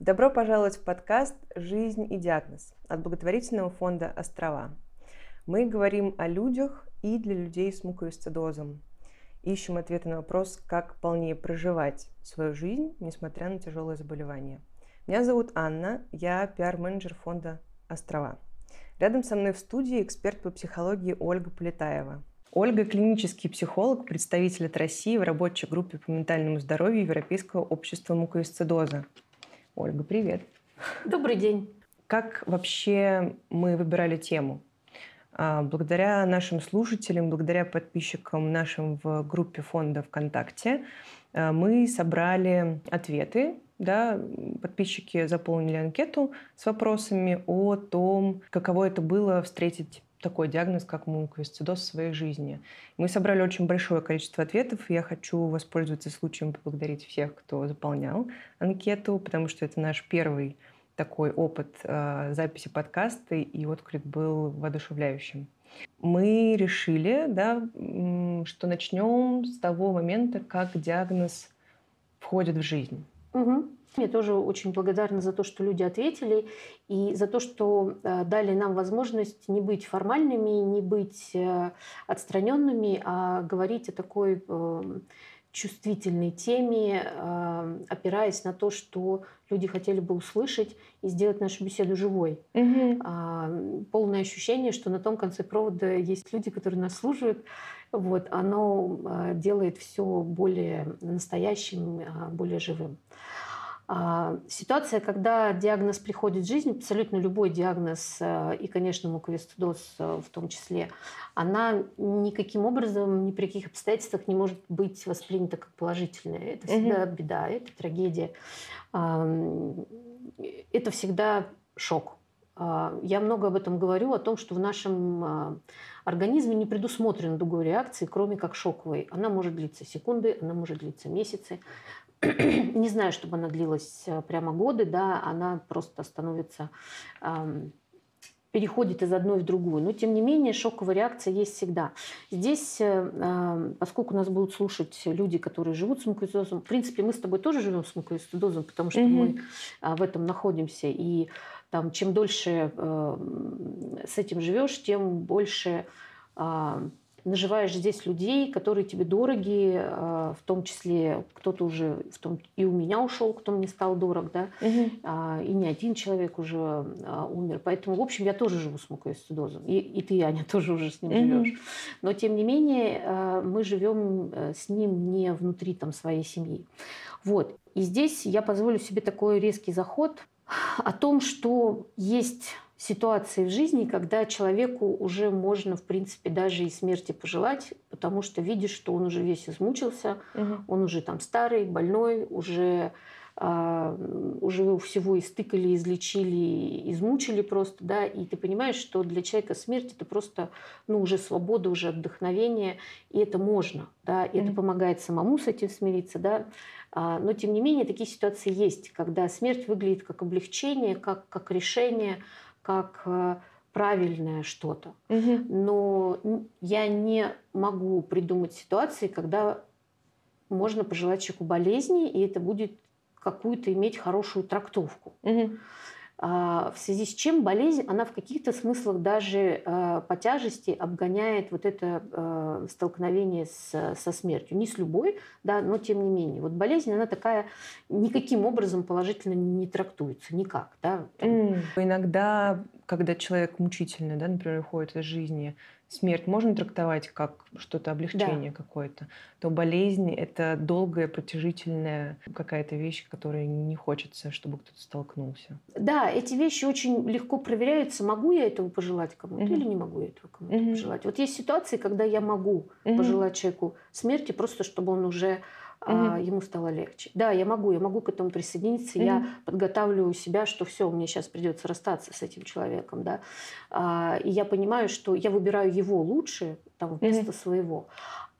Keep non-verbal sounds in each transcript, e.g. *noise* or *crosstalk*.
Добро пожаловать в подкаст «Жизнь и диагноз» от благотворительного фонда «Острова». Мы говорим о людях и для людей с муковисцидозом. Ищем ответы на вопрос, как полнее проживать свою жизнь, несмотря на тяжелое заболевание. Меня зовут Анна, я пиар-менеджер фонда «Острова». Рядом со мной в студии эксперт по психологии Ольга Полетаева. Ольга – клинический психолог, представитель от России в рабочей группе по ментальному здоровью Европейского общества муковисцидоза. Ольга, привет. Добрый день. Как вообще мы выбирали тему? А, благодаря нашим слушателям, благодаря подписчикам нашим в группе фонда ВКонтакте а, мы собрали ответы да, подписчики заполнили анкету с вопросами о том, каково это было встретить такой диагноз, как муковисцидоз в своей жизни. Мы собрали очень большое количество ответов, и я хочу воспользоваться случаем поблагодарить всех, кто заполнял анкету, потому что это наш первый такой опыт э, записи подкаста, и отклик был воодушевляющим. Мы решили, да, что начнем с того момента, как диагноз входит в жизнь. Угу. Я тоже очень благодарна за то, что люди ответили и за то, что э, дали нам возможность не быть формальными, не быть э, отстраненными, а говорить о такой э, чувствительной теме, опираясь на то, что люди хотели бы услышать и сделать нашу беседу живой. Угу. Полное ощущение, что на том конце провода есть люди, которые нас слушают. Вот, оно делает все более настоящим, более живым. А, ситуация, когда диагноз приходит в жизнь, абсолютно любой диагноз, и, конечно, муковисцидоз в том числе, она никаким образом, ни при каких обстоятельствах не может быть воспринята как положительная. Это всегда угу. беда, это трагедия. Это всегда шок. А, я много об этом говорю, о том, что в нашем а, организме не предусмотрена другой реакции, кроме как шоковой. Она может длиться секунды, она может длиться месяцы. *clears throat* не знаю, чтобы она длилась э, прямо годы, да, она просто становится, эм, переходит из одной в другую. Но, тем не менее, шоковая реакция есть всегда. Здесь, э, поскольку нас будут слушать люди, которые живут с муковисцидозом, в принципе, мы с тобой тоже живем с муковисцидозом, потому что mm-hmm. мы э, в этом находимся. И там, чем дольше э, с этим живешь, тем больше э, наживаешь здесь людей, которые тебе дороги, а, в том числе кто-то уже в том, и у меня ушел, кто мне стал дорог, да, угу. и не один человек уже а, умер. Поэтому, в общем, я тоже живу с мукоисцидозом. И, и ты, Аня, *laughs* тоже уже с ним угу. живешь. Но, тем не менее, мы живем э, с ним не внутри там, своей семьи. Вот. И здесь я позволю себе такой резкий заход о том, что есть ситуации в жизни, когда человеку уже можно, в принципе, даже и смерти пожелать, потому что видишь, что он уже весь измучился, угу. он уже там старый, больной, уже а, уже всего истыкали, излечили, измучили просто, да, и ты понимаешь, что для человека смерть это просто, ну, уже свобода, уже отдохновение, и это можно, да, и mm это помогает самому с этим смириться, да, а, но тем не менее такие ситуации есть, когда смерть выглядит как облегчение, как, как решение, как э, правильное что-то. Угу. Но я не могу придумать ситуации, когда можно пожелать человеку болезни, и это будет какую-то иметь хорошую трактовку. Угу. В связи с чем болезнь, она в каких-то смыслах даже а, по тяжести обгоняет вот это а, столкновение с, со смертью. Не с любой, да, но тем не менее. Вот болезнь, она такая никаким образом положительно не трактуется, никак. Да, Mm. Иногда, когда человек мучительно, да, например, уходит из жизни, смерть можно трактовать как что-то облегчение да. какое-то, то болезнь это долгая, протяжительная какая-то вещь, которой не хочется, чтобы кто-то столкнулся. Да, эти вещи очень легко проверяются. Могу я этого пожелать кому-то угу. или не могу я этого кому-то угу. пожелать? Вот есть ситуации, когда я могу угу. пожелать человеку смерти, просто чтобы он уже угу. а, ему стало легче. Да, я могу, я могу к этому присоединиться, угу. я подготавливаю себя, что все, мне сейчас придется расстаться с этим человеком, да, а, и я понимаю, что я выбираю его лучше там вместо угу. своего.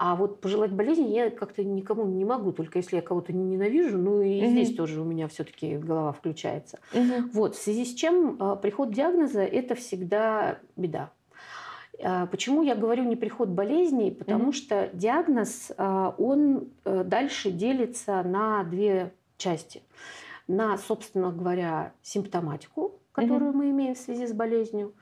А вот пожелать болезни я как-то никому не могу, только если я кого-то не ненавижу. Ну и угу. здесь тоже у меня все-таки голова включается. Угу. Вот, в связи с чем а, приход диагноза – это всегда беда. А, почему я говорю не приход болезней? Потому mm-hmm. что диагноз, а, он э, дальше делится на две части. на, собственно говоря, симптоматику, которую mm-hmm. мы имеем в связи с болезнью,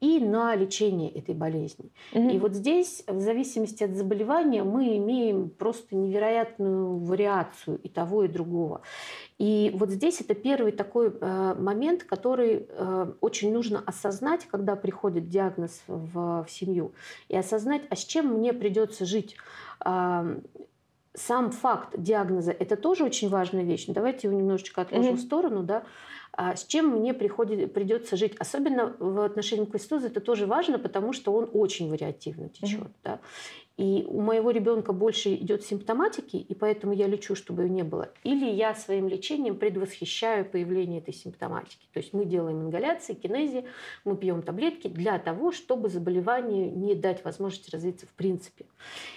и на лечение этой болезни. Mm-hmm. И вот здесь, в зависимости от заболевания, мы имеем просто невероятную вариацию и того, и другого. И вот здесь это первый такой э, момент, который э, очень нужно осознать, когда приходит диагноз в, в семью, и осознать, а с чем мне придется жить. Э, сам факт диагноза – это тоже очень важная вещь. Давайте его немножечко отложим mm-hmm. в сторону, да. А с чем мне приходит, придется жить. Особенно в отношении к квестоза это тоже важно, потому что он очень вариативно течет. Mm-hmm. Да? И у моего ребенка больше идет симптоматики, и поэтому я лечу, чтобы ее не было. Или я своим лечением предвосхищаю появление этой симптоматики. То есть мы делаем ингаляции, кинези, мы пьем таблетки для того, чтобы заболеванию не дать возможности развиться в принципе.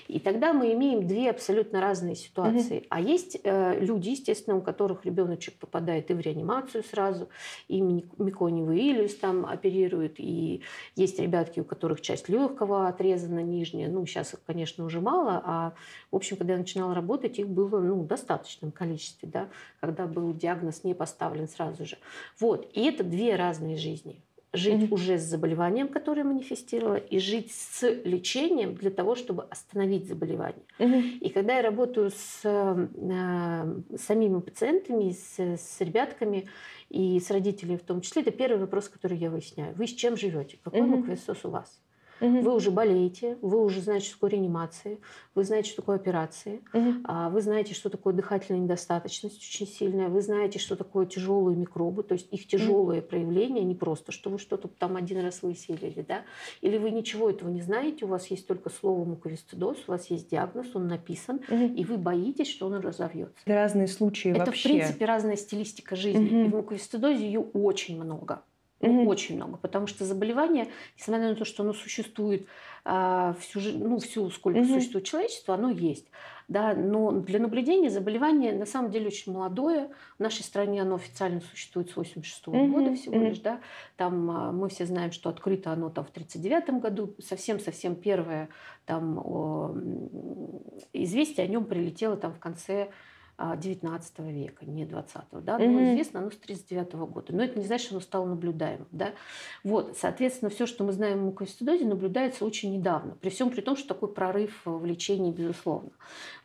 И тогда мы имеем две абсолютно разные ситуации. Mm-hmm. А есть э, люди, естественно, у которых ребеночек попадает и в реанимацию сразу, и мекониевый илюс там оперируют, и есть ребятки, у которых часть легкого отрезана нижняя. Ну, сейчас конечно, уже мало, а, в общем, когда я начинала работать, их было ну, в достаточном количестве, да, когда был диагноз не поставлен сразу же. Вот, и это две разные жизни жить mm-hmm. уже с заболеванием, которое манифестировало, и жить с лечением для того, чтобы остановить заболевание. Mm-hmm. И когда я работаю с э, самими пациентами, с, с ребятками и с родителями в том числе, это первый вопрос, который я выясняю. Вы с чем живете? Какой mm-hmm. муквисоз у вас? Угу. Вы уже болеете, вы уже знаете, что такое реанимации, вы знаете, что такое операции, угу. вы знаете, что такое дыхательная недостаточность очень сильная, вы знаете, что такое тяжелые микробы, то есть их тяжелые угу. проявления, не просто, что вы что-то там один раз выселили, да, или вы ничего этого не знаете, у вас есть только слово муковисцидоз, у вас есть диагноз, он написан, угу. и вы боитесь, что он разовьется. Разные случаи Это, вообще. в принципе, разная стилистика жизни. Угу. И в муковисцидозе ее очень много. Mm-hmm. очень много, потому что заболевание, несмотря на то, что оно существует а, всю, ну, всю сколько mm-hmm. существует человечество, оно есть. Да, но для наблюдения заболевание на самом деле очень молодое. В нашей стране оно официально существует с 86 mm-hmm. года всего mm-hmm. лишь. Да. Там а, мы все знаем, что открыто оно там в 1939 году. Совсем-совсем первое там, о, известие о нем прилетело там в конце 19 а, века, не 20 да, но mm-hmm. известно оно с 39 года. Но это не значит, что оно стало наблюдаемым, да. Вот, соответственно, все, что мы знаем о муковисцидозе, наблюдается очень недавно, при всем при том, что такой прорыв в лечении, безусловно.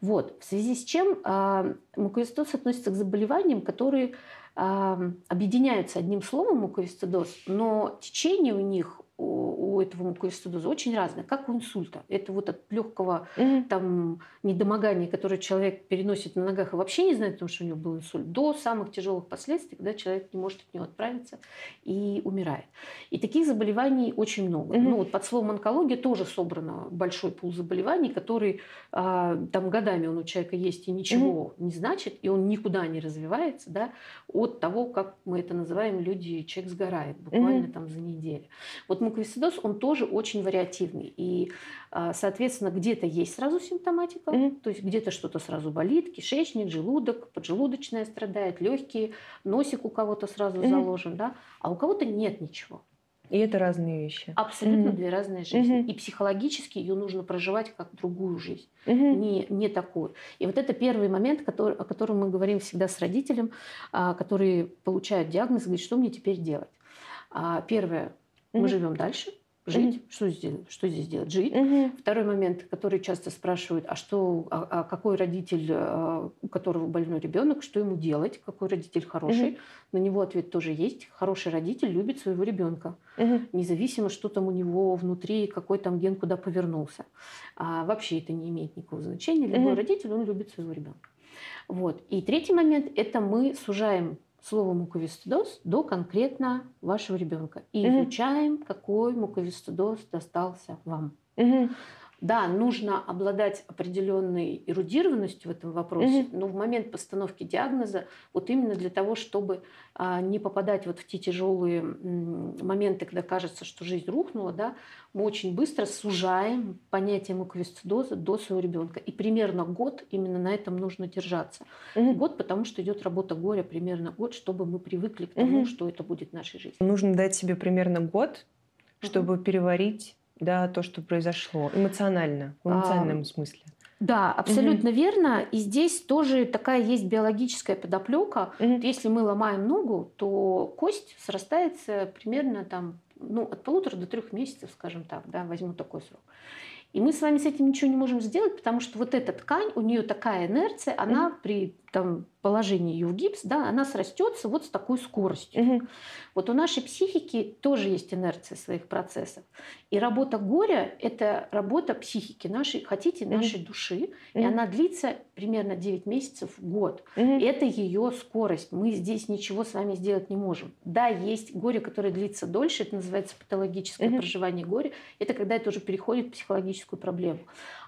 Вот, в связи с чем э, муковисцидоз относится к заболеваниям, которые э, объединяются одним словом муковисцидоз, но течение у них у, у этого муковисцидоза очень разное, как у инсульта. Это вот от легкого mm-hmm. там недомогания, которое человек переносит на ногах и вообще не знает, потому что у него был инсульт, до самых тяжелых последствий, когда человек не может от него отправиться и умирает. И таких заболеваний очень много. Mm-hmm. Ну вот под словом онкология тоже собрано большой пул заболеваний, который а, там годами он у человека есть и ничего mm-hmm. не значит, и он никуда не развивается, да, от того, как мы это называем, люди, человек сгорает буквально mm-hmm. там за неделю. Вот муковисцидоз, он тоже очень вариативный. И, а, соответственно, где-то есть сразу симптоматика, mm-hmm. то есть где-то что-то сразу болит, кишечник, желудок, поджелудочная страдает, легкие, носик у кого-то сразу mm-hmm. заложен, да, а у кого-то нет ничего. И это разные вещи. Абсолютно mm-hmm. две разные жизни. Mm-hmm. И психологически ее нужно проживать как другую жизнь, mm-hmm. не, не такую. И вот это первый момент, который, о котором мы говорим всегда с родителем, а, который получает диагноз, говорит, что мне теперь делать. А, первое, Mm-hmm. Мы живем дальше, жить. Mm-hmm. Что, здесь, что здесь делать? Жить. Mm-hmm. Второй момент, который часто спрашивают, а что, а, а какой родитель, а, у которого больной ребенок, что ему делать, какой родитель хороший? Mm-hmm. На него ответ тоже есть. Хороший родитель любит своего ребенка, mm-hmm. независимо, что там у него внутри, какой там ген куда повернулся. А вообще это не имеет никакого значения. Любой mm-hmm. родитель, он любит своего ребенка. Вот. И третий момент – это мы сужаем слово муковисцидоз до конкретно вашего ребенка. И угу. изучаем, какой муковисцидоз достался вам. Угу. Да, нужно обладать определенной эрудированностью в этом вопросе, угу. но в момент постановки диагноза, вот именно для того, чтобы а, не попадать вот в те тяжелые моменты, когда кажется, что жизнь рухнула, да, мы очень быстро сужаем понятие муковисцидоза до своего ребенка. И примерно год именно на этом нужно держаться. Угу. Год, потому что идет работа горя примерно год, чтобы мы привыкли к тому, угу. что это будет нашей жизнью. Нужно дать себе примерно год, чтобы угу. переварить да, то, что произошло эмоционально, в эмоциональном а, смысле. Да, абсолютно угу. верно. И здесь тоже такая есть биологическая подоплека. Угу. Если мы ломаем ногу, то кость срастается примерно там, ну, от полутора до трех месяцев, скажем так, да, возьму такой срок. И мы с вами с этим ничего не можем сделать, потому что вот эта ткань, у нее такая инерция, она mm при там, положении ее в гипс, да, она срастется вот с такой скоростью. mm Вот у нашей психики тоже есть инерция своих процессов. И работа горя – это работа психики нашей, хотите, нашей mm души. mm И она длится примерно 9 месяцев в год. mm Это ее скорость. Мы здесь ничего с вами сделать не можем. Да, есть горе, которое длится дольше, это называется патологическое mm проживание горя. Это когда это уже переходит в психологическую проблему.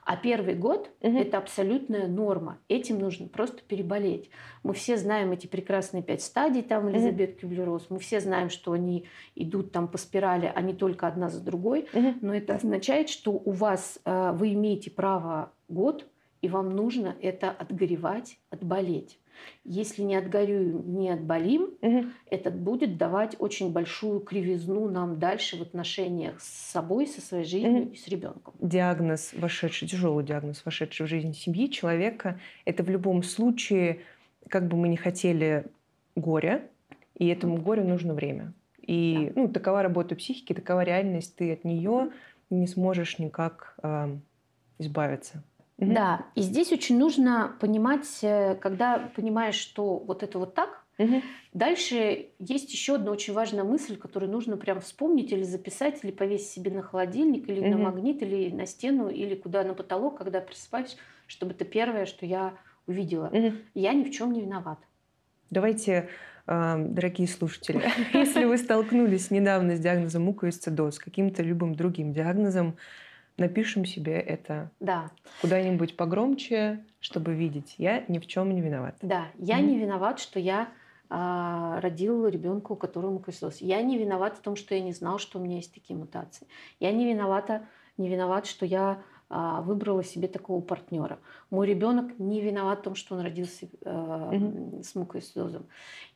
А первый год угу. это абсолютная норма. Этим нужно просто переболеть. Мы все знаем эти прекрасные пять стадий там Элизабет. Кюблер-Росс. Мы все знаем, что они идут там по спирали, а не только одна за другой. Но это означает, что у вас э, вы имеете право год, и вам нужно это отгоревать, отболеть. Если не отгорюем, не отболим, угу. это будет давать очень большую кривизну нам дальше в отношениях с собой, со своей жизнью угу. и с ребенком. Диагноз, вошедший, тяжелый диагноз, вошедший в жизнь семьи человека, это в любом случае, как бы мы ни хотели, горе, и этому горю нужно время. И да. ну, такова работа психики, такова реальность, ты от нее не сможешь никак э, избавиться. Угу. Да, и здесь очень нужно понимать, э, когда понимаешь, что вот это вот так, угу. дальше есть еще одна очень важная мысль, которую нужно прям вспомнить или записать, или повесить себе на холодильник, или угу. на магнит, или на стену, или куда на потолок, когда просыпаюсь, чтобы это первое, что я увидела. Угу. Я ни в чем не виноват. Давайте дорогие слушатели, *laughs* если вы столкнулись недавно с диагнозом муковисцидоз, каким-то любым другим диагнозом, напишем себе это да. куда-нибудь погромче, чтобы видеть. Я ни в чем не виноват. Да, я mm-hmm. не виноват, что я а, родил ребенка, у которого мукосидоз. Я не виноват в том, что я не знал, что у меня есть такие мутации. Я не виновата, не виноват, что я выбрала себе такого партнера. Мой ребенок не виноват в том, что он родился э, mm-hmm. с мукоисцидозом.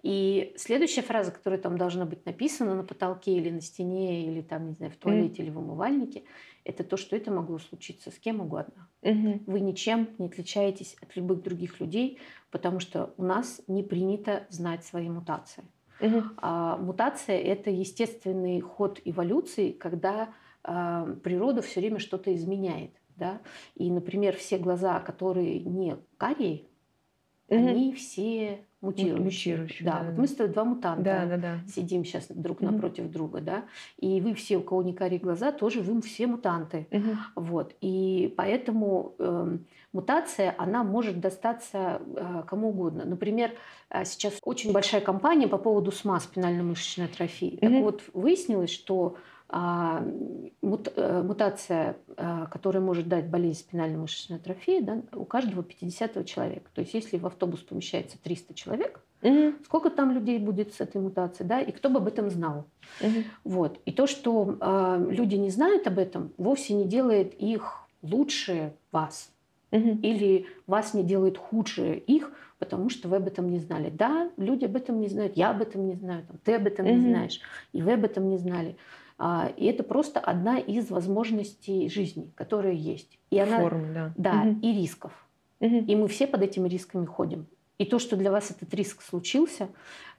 И следующая фраза, которая там должна быть написана на потолке или на стене, или там, не знаю, в туалете mm-hmm. или в умывальнике, это то, что это могло случиться с кем угодно. Mm-hmm. Вы ничем не отличаетесь от любых других людей, потому что у нас не принято знать свои мутации. Mm-hmm. А, мутация это естественный ход эволюции, когда а, природа все время что-то изменяет. Да? И, например, все глаза, которые не карие, угу. они все мутирующие. мутирующие да, да, вот мы с тобой два мутанта да, да, да. сидим сейчас друг угу. напротив друга, да, и вы все, у кого не карие глаза, тоже вы все мутанты. Угу. Вот. И поэтому э, мутация, она может достаться э, кому угодно. Например, э, сейчас очень большая кампания по поводу СМА, спинально-мышечной атрофии. Угу. Так вот, выяснилось, что мутация, а, которая может дать болезнь спинальной мышечной атрофии, да, у каждого 50 человека. То есть если в автобус помещается 300 человек, угу. сколько там людей будет с этой мутацией, да, и кто бы об этом знал. Угу. Вот. И то, что э, люди не знают об этом, вовсе не делает их лучше вас. Угу. Или вас не делает худше их, потому что вы об этом не знали. Да, люди об этом не знают, я об этом не знаю, там, ты об этом угу. не знаешь, и вы об этом не знали. А, и это просто одна из возможностей жизни, которая есть. И она, Формы, да. Да, угу. и рисков. Угу. И мы все под этими рисками ходим. И то, что для вас этот риск случился,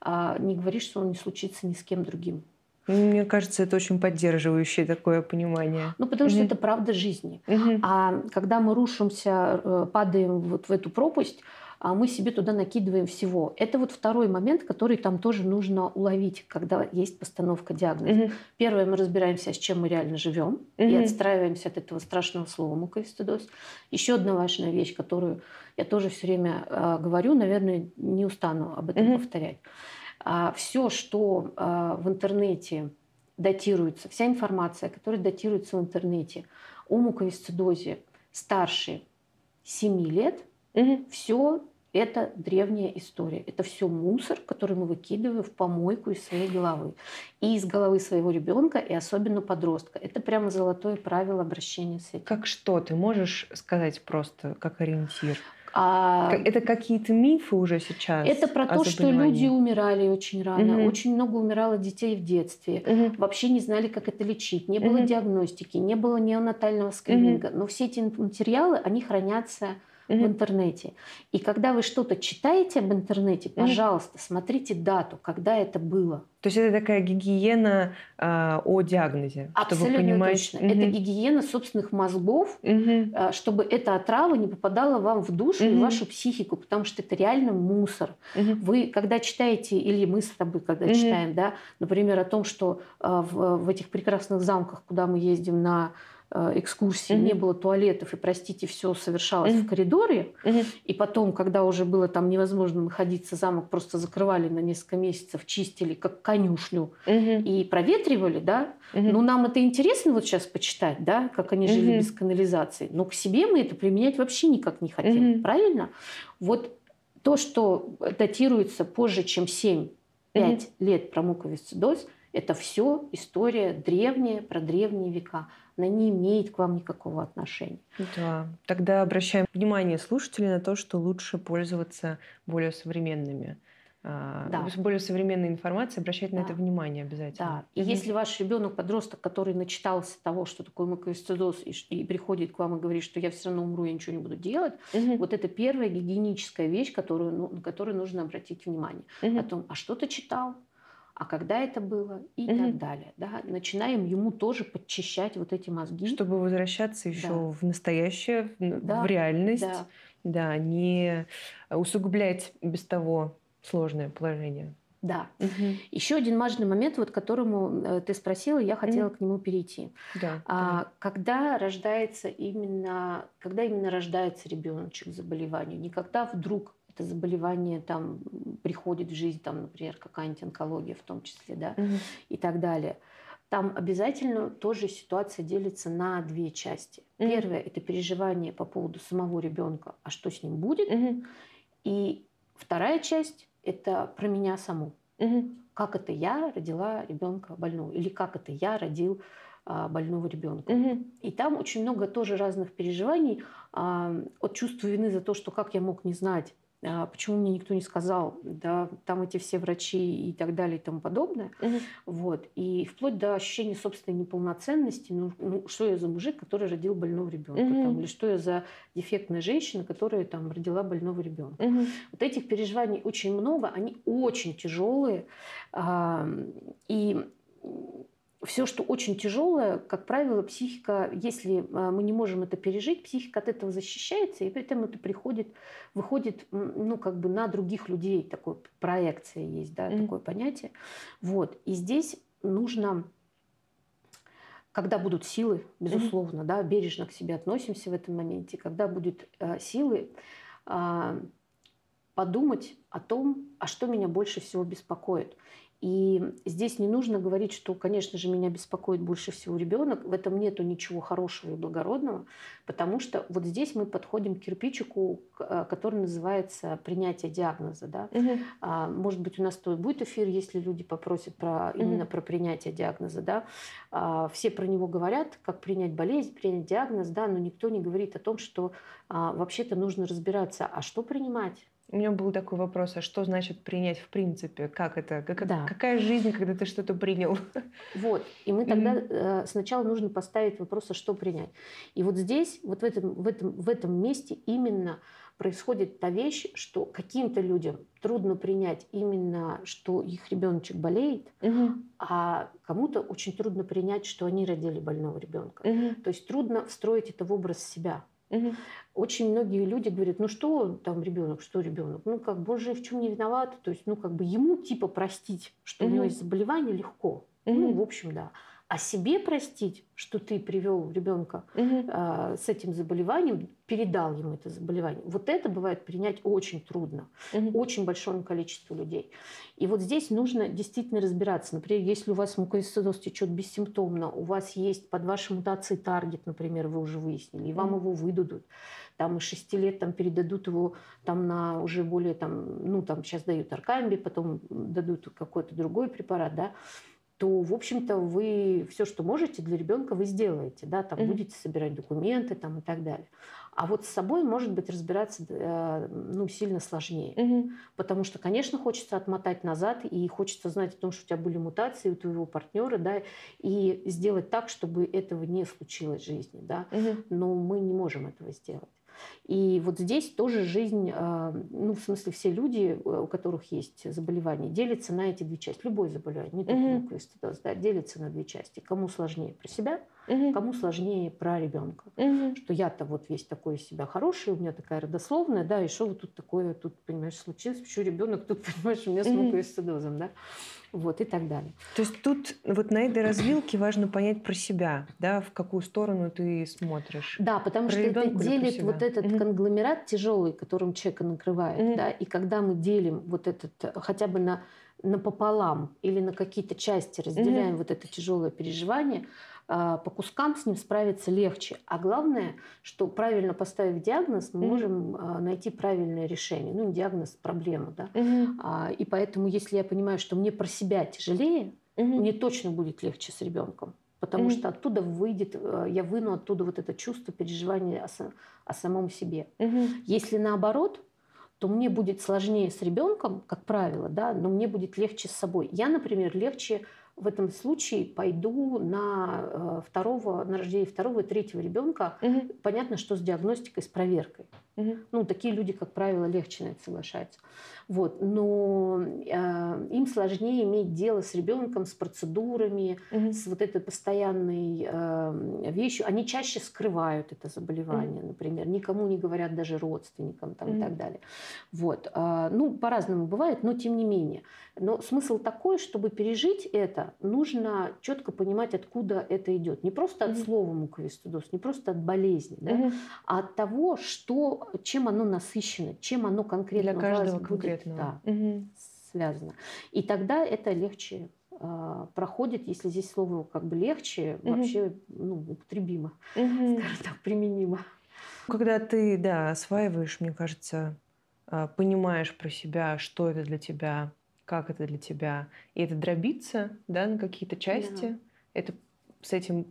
а, не говорит, что он не случится ни с кем другим. Мне кажется, это очень поддерживающее такое понимание. Ну, потому угу. что это правда жизни. Угу. А когда мы рушимся, э, падаем вот в эту пропасть, а мы себе туда накидываем всего. Это вот второй момент, который там тоже нужно уловить, когда есть постановка диагноза. Угу. Первое, мы разбираемся, с чем мы реально живем, угу. и отстраиваемся от этого страшного слова муковисцидоз. Еще одна важная вещь, которую я тоже все время э, говорю, наверное, не устану об этом угу. повторять. А, все, что а, в интернете датируется, вся информация, которая датируется в интернете о муковисцидозе старше 7 лет, угу. все это древняя история. Это все мусор, который мы выкидываем в помойку из своей головы. И из головы своего ребенка, и особенно подростка. Это прямо золотое правило обращения с этим. Как что? Ты можешь сказать просто, как ориентир? А... Это какие-то мифы уже сейчас? Это про то, что люди умирали очень рано. Угу. Очень много умирало детей в детстве. Угу. Вообще не знали, как это лечить. Не было угу. диагностики, не было неонатального скрининга. Угу. Но все эти материалы, они хранятся. В интернете. И когда вы что-то читаете об интернете, пожалуйста, смотрите дату, когда это было. То есть это такая гигиена э, о диагнозе, Абсолютно чтобы понимать. точно. Mm-hmm. Это гигиена собственных мозгов, mm-hmm. э, чтобы эта отрава не попадала вам в душу mm-hmm. и вашу психику, потому что это реально мусор. Mm-hmm. Вы, когда читаете, или мы с тобой, когда mm-hmm. читаем, да, например, о том, что э, в, в этих прекрасных замках, куда мы ездим на экскурсии, mm-hmm. не было туалетов, и, простите, все совершалось mm-hmm. в коридоре. Mm-hmm. И потом, когда уже было там невозможно находиться, замок просто закрывали на несколько месяцев, чистили как конюшню mm-hmm. и проветривали, да. Mm-hmm. Ну, нам это интересно вот сейчас почитать, да, как они жили mm-hmm. без канализации. Но к себе мы это применять вообще никак не хотим, mm-hmm. правильно? Вот то, что датируется позже, чем 7-5 mm-hmm. лет про муковисцидоз, это все история древняя, про древние века она не имеет к вам никакого отношения. Да. Тогда обращаем внимание слушателей на то, что лучше пользоваться более современными а, да. более современной информацией, обращать да. на это внимание обязательно. Да. И угу. если ваш ребенок подросток, который начитался того, что такое муковисцидоз, и, и приходит к вам и говорит, что я все равно умру, я ничего не буду делать, угу. вот это первая гигиеническая вещь, которую, ну, на которую нужно обратить внимание. Угу. О том, а что ты читал, а когда это было и угу. так далее. Да? Начинаем ему тоже подчищать вот эти мозги. Чтобы возвращаться еще да. в настоящее, да. в реальность, да. да, не усугублять без того сложное положение. Да. Угу. Еще один важный момент, вот которому э, ты спросила, я хотела угу. к нему перейти. Да, а, когда рождается именно, когда именно рождается ребеночек с заболеванием, не когда вдруг это заболевание там приходит в жизнь, там, например, какая-нибудь онкология в том числе, да, угу. и так далее. Там обязательно тоже ситуация делится на две части. Угу. Первое это переживание по поводу самого ребенка, а что с ним будет, угу. и вторая часть это про меня саму. Угу. Как это я родила ребенка больного, или как это я родил а, больного ребенка. Угу. И там очень много тоже разных переживаний а, от чувства вины за то, что как я мог не знать, почему мне никто не сказал, да, там эти все врачи и так далее и тому подобное. Угу. Вот. И вплоть до ощущения собственной неполноценности, ну, ну что я за мужик, который родил больного ребенка, угу. там, или что я за дефектная женщина, которая там родила больного ребенка. Угу. Вот этих переживаний очень много, они очень тяжелые. И все, что очень тяжелое, как правило, психика, если а, мы не можем это пережить, психика от этого защищается, и поэтому это приходит, выходит, ну, как бы на других людей. Такой проекция есть, да, mm-hmm. такое понятие. Вот. И здесь нужно, когда будут силы, безусловно, mm-hmm. да, бережно к себе относимся в этом моменте, когда будут э, силы, э, подумать о том, а что меня больше всего беспокоит. И здесь не нужно говорить, что, конечно же, меня беспокоит больше всего ребенок. В этом нету ничего хорошего и благородного, потому что вот здесь мы подходим к кирпичику, который называется принятие диагноза. Да? Угу. А, может быть, у нас то будет эфир, если люди попросят про, именно угу. про принятие диагноза. Да? А, все про него говорят, как принять болезнь, принять диагноз, да, но никто не говорит о том, что а, вообще-то нужно разбираться, а что принимать у меня был такой вопрос, а что значит принять в принципе? Как это? Как, да. Какая жизнь, когда ты что-то принял? Вот. И мы тогда mm-hmm. сначала нужно поставить вопрос, а что принять. И вот здесь, вот в этом, в этом, в этом месте именно происходит та вещь, что каким-то людям трудно принять именно, что их ребеночек болеет, угу. а кому-то очень трудно принять, что они родили больного ребенка. Угу. То есть трудно встроить это в образ себя. Угу. Очень многие люди говорят, ну что там ребенок, что ребенок, ну как бы он же в чем не виноват, то есть ну как бы ему типа простить, что угу. у него есть заболевание легко, угу. ну в общем да, а себе простить, что ты привел ребенка угу. э, с этим заболеванием, передал ему это заболевание, вот это бывает принять очень трудно, угу. очень большому количеству людей. И вот здесь нужно действительно разбираться. Например, если у вас муковисцидоз течет бессимптомно, у вас есть под вашей мутацией таргет, например, вы уже выяснили, и вам угу. его выдадут, там из 6 лет там передадут его там на уже более там, ну там сейчас дают аркамби, потом дадут какой-то другой препарат, да, то, в общем-то, вы все, что можете для ребенка, вы сделаете, да, там mm-hmm. будете собирать документы там и так далее. А вот с собой, может быть, разбираться э, ну, сильно сложнее. Угу. Потому что, конечно, хочется отмотать назад, и хочется знать о том, что у тебя были мутации у твоего партнера, да, и сделать так, чтобы этого не случилось в жизни. Да. Угу. Но мы не можем этого сделать. И вот здесь тоже жизнь, а, ну, в смысле, все люди, э, у которых есть заболевание, делятся на эти две части. Любое заболевание, не только муковисцидоз, да, делится на две части. Кому сложнее про себя, угу. кому сложнее про ребенка. Угу. Что я-то вот весь такой из себя хороший, у меня такая родословная, да, и что вот тут такое, тут, понимаешь, случилось, почему ребенок тут, *laughs* понимаешь, у меня с муковисцидозом, да вот, и так далее. То есть тут вот на этой развилке важно понять про себя, да, в какую сторону ты смотришь. Да, потому про что это делит вот этот угу. конгломерат тяжелый, которым человека накрывает, угу. да, и когда мы делим вот этот хотя бы на напополам или на какие-то части разделяем угу. вот это тяжелое переживание, по кускам с ним справиться легче. А главное, что правильно поставив диагноз, мы mm-hmm. можем а, найти правильное решение. Ну, диагноз – проблема, да. Mm-hmm. И поэтому, если я понимаю, что мне про себя тяжелее, mm-hmm. мне точно будет легче с ребенком. Потому mm-hmm. что оттуда выйдет, я выну оттуда вот это чувство переживания о, о самом себе. Mm-hmm. Если наоборот, то мне будет сложнее с ребенком, как правило, да, но мне будет легче с собой. Я, например, легче в этом случае пойду на э, второго, на рождение второго и третьего ребенка. Угу. Понятно, что с диагностикой, с проверкой. Угу. Ну, такие люди, как правило, легче на это соглашаются. Вот. Но э, им сложнее иметь дело с ребенком, с процедурами, угу. с вот этой постоянной э, вещью. Они чаще скрывают это заболевание, угу. например, никому не говорят даже родственникам там, угу. и так далее. Вот. Э, ну, по-разному бывает, но тем не менее. Но смысл такой, чтобы пережить это, нужно четко понимать, откуда это идет. Не просто от слова муковисцидоз, не просто от болезни, да, а от того, что, чем оно насыщено, чем оно конкретно Для каждого будет конкретного. Да, связано. И тогда это легче э, проходит, если здесь слово как бы легче, угу. вообще ну, употребимо, *laughs* угу. скажем так, применимо. Когда ты, да, осваиваешь, мне кажется, а, понимаешь про себя, что это для тебя, как это для тебя. И это дробиться да, на какие-то части. Да. Это с этим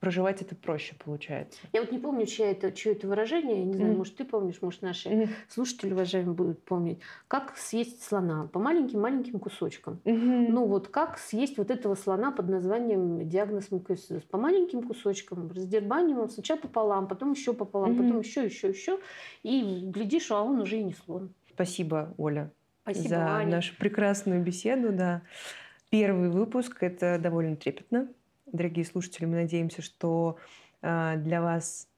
проживать это проще получается. Я вот не помню, чье это, чье это выражение, я не знаю, mm-hmm. может, ты помнишь, может, наши mm-hmm. слушатели, уважаемые, будут помнить. Как съесть слона? По маленьким-маленьким кусочкам. Mm-hmm. Ну вот как съесть вот этого слона под названием диагноз мукоисцидоз? По маленьким кусочкам, раздербаниваем сначала пополам, потом еще пополам, mm-hmm. потом еще, еще, еще. И глядишь, а он уже и не слон. Спасибо, Оля. Спасибо, за Аня. нашу прекрасную беседу. Да. Первый выпуск – это довольно трепетно. Дорогие слушатели, мы надеемся, что а, для вас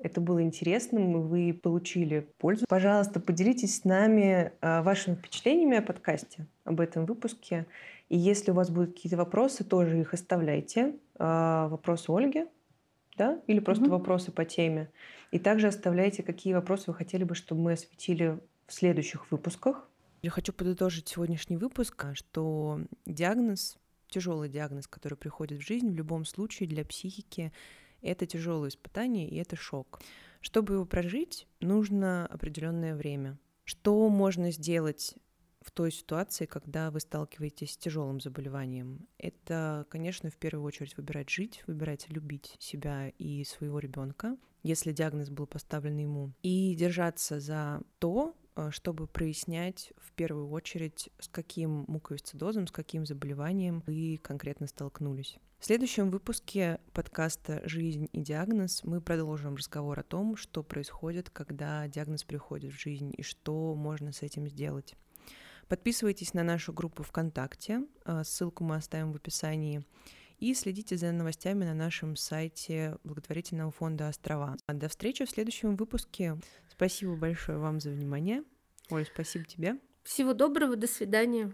это было интересным, и вы получили пользу. Пожалуйста, поделитесь с нами а, вашими впечатлениями о подкасте, об этом выпуске. И если у вас будут какие-то вопросы, тоже их оставляйте. А, вопросы Ольге, да, или просто угу. вопросы по теме. И также оставляйте, какие вопросы вы хотели бы, чтобы мы осветили в следующих выпусках. Я хочу подытожить сегодняшний выпуск, что диагноз, тяжелый диагноз, который приходит в жизнь, в любом случае для психики это тяжелое испытание и это шок. Чтобы его прожить, нужно определенное время. Что можно сделать в той ситуации, когда вы сталкиваетесь с тяжелым заболеванием? Это, конечно, в первую очередь выбирать жить, выбирать любить себя и своего ребенка, если диагноз был поставлен ему, и держаться за то, чтобы прояснять в первую очередь, с каким муковисцидозом, с каким заболеванием вы конкретно столкнулись. В следующем выпуске подкаста «Жизнь и диагноз» мы продолжим разговор о том, что происходит, когда диагноз приходит в жизнь и что можно с этим сделать. Подписывайтесь на нашу группу ВКонтакте, э, ссылку мы оставим в описании, и следите за новостями на нашем сайте благотворительного фонда «Острова». До встречи в следующем выпуске. Спасибо большое вам за внимание. Оль, спасибо тебе. Всего доброго, до свидания.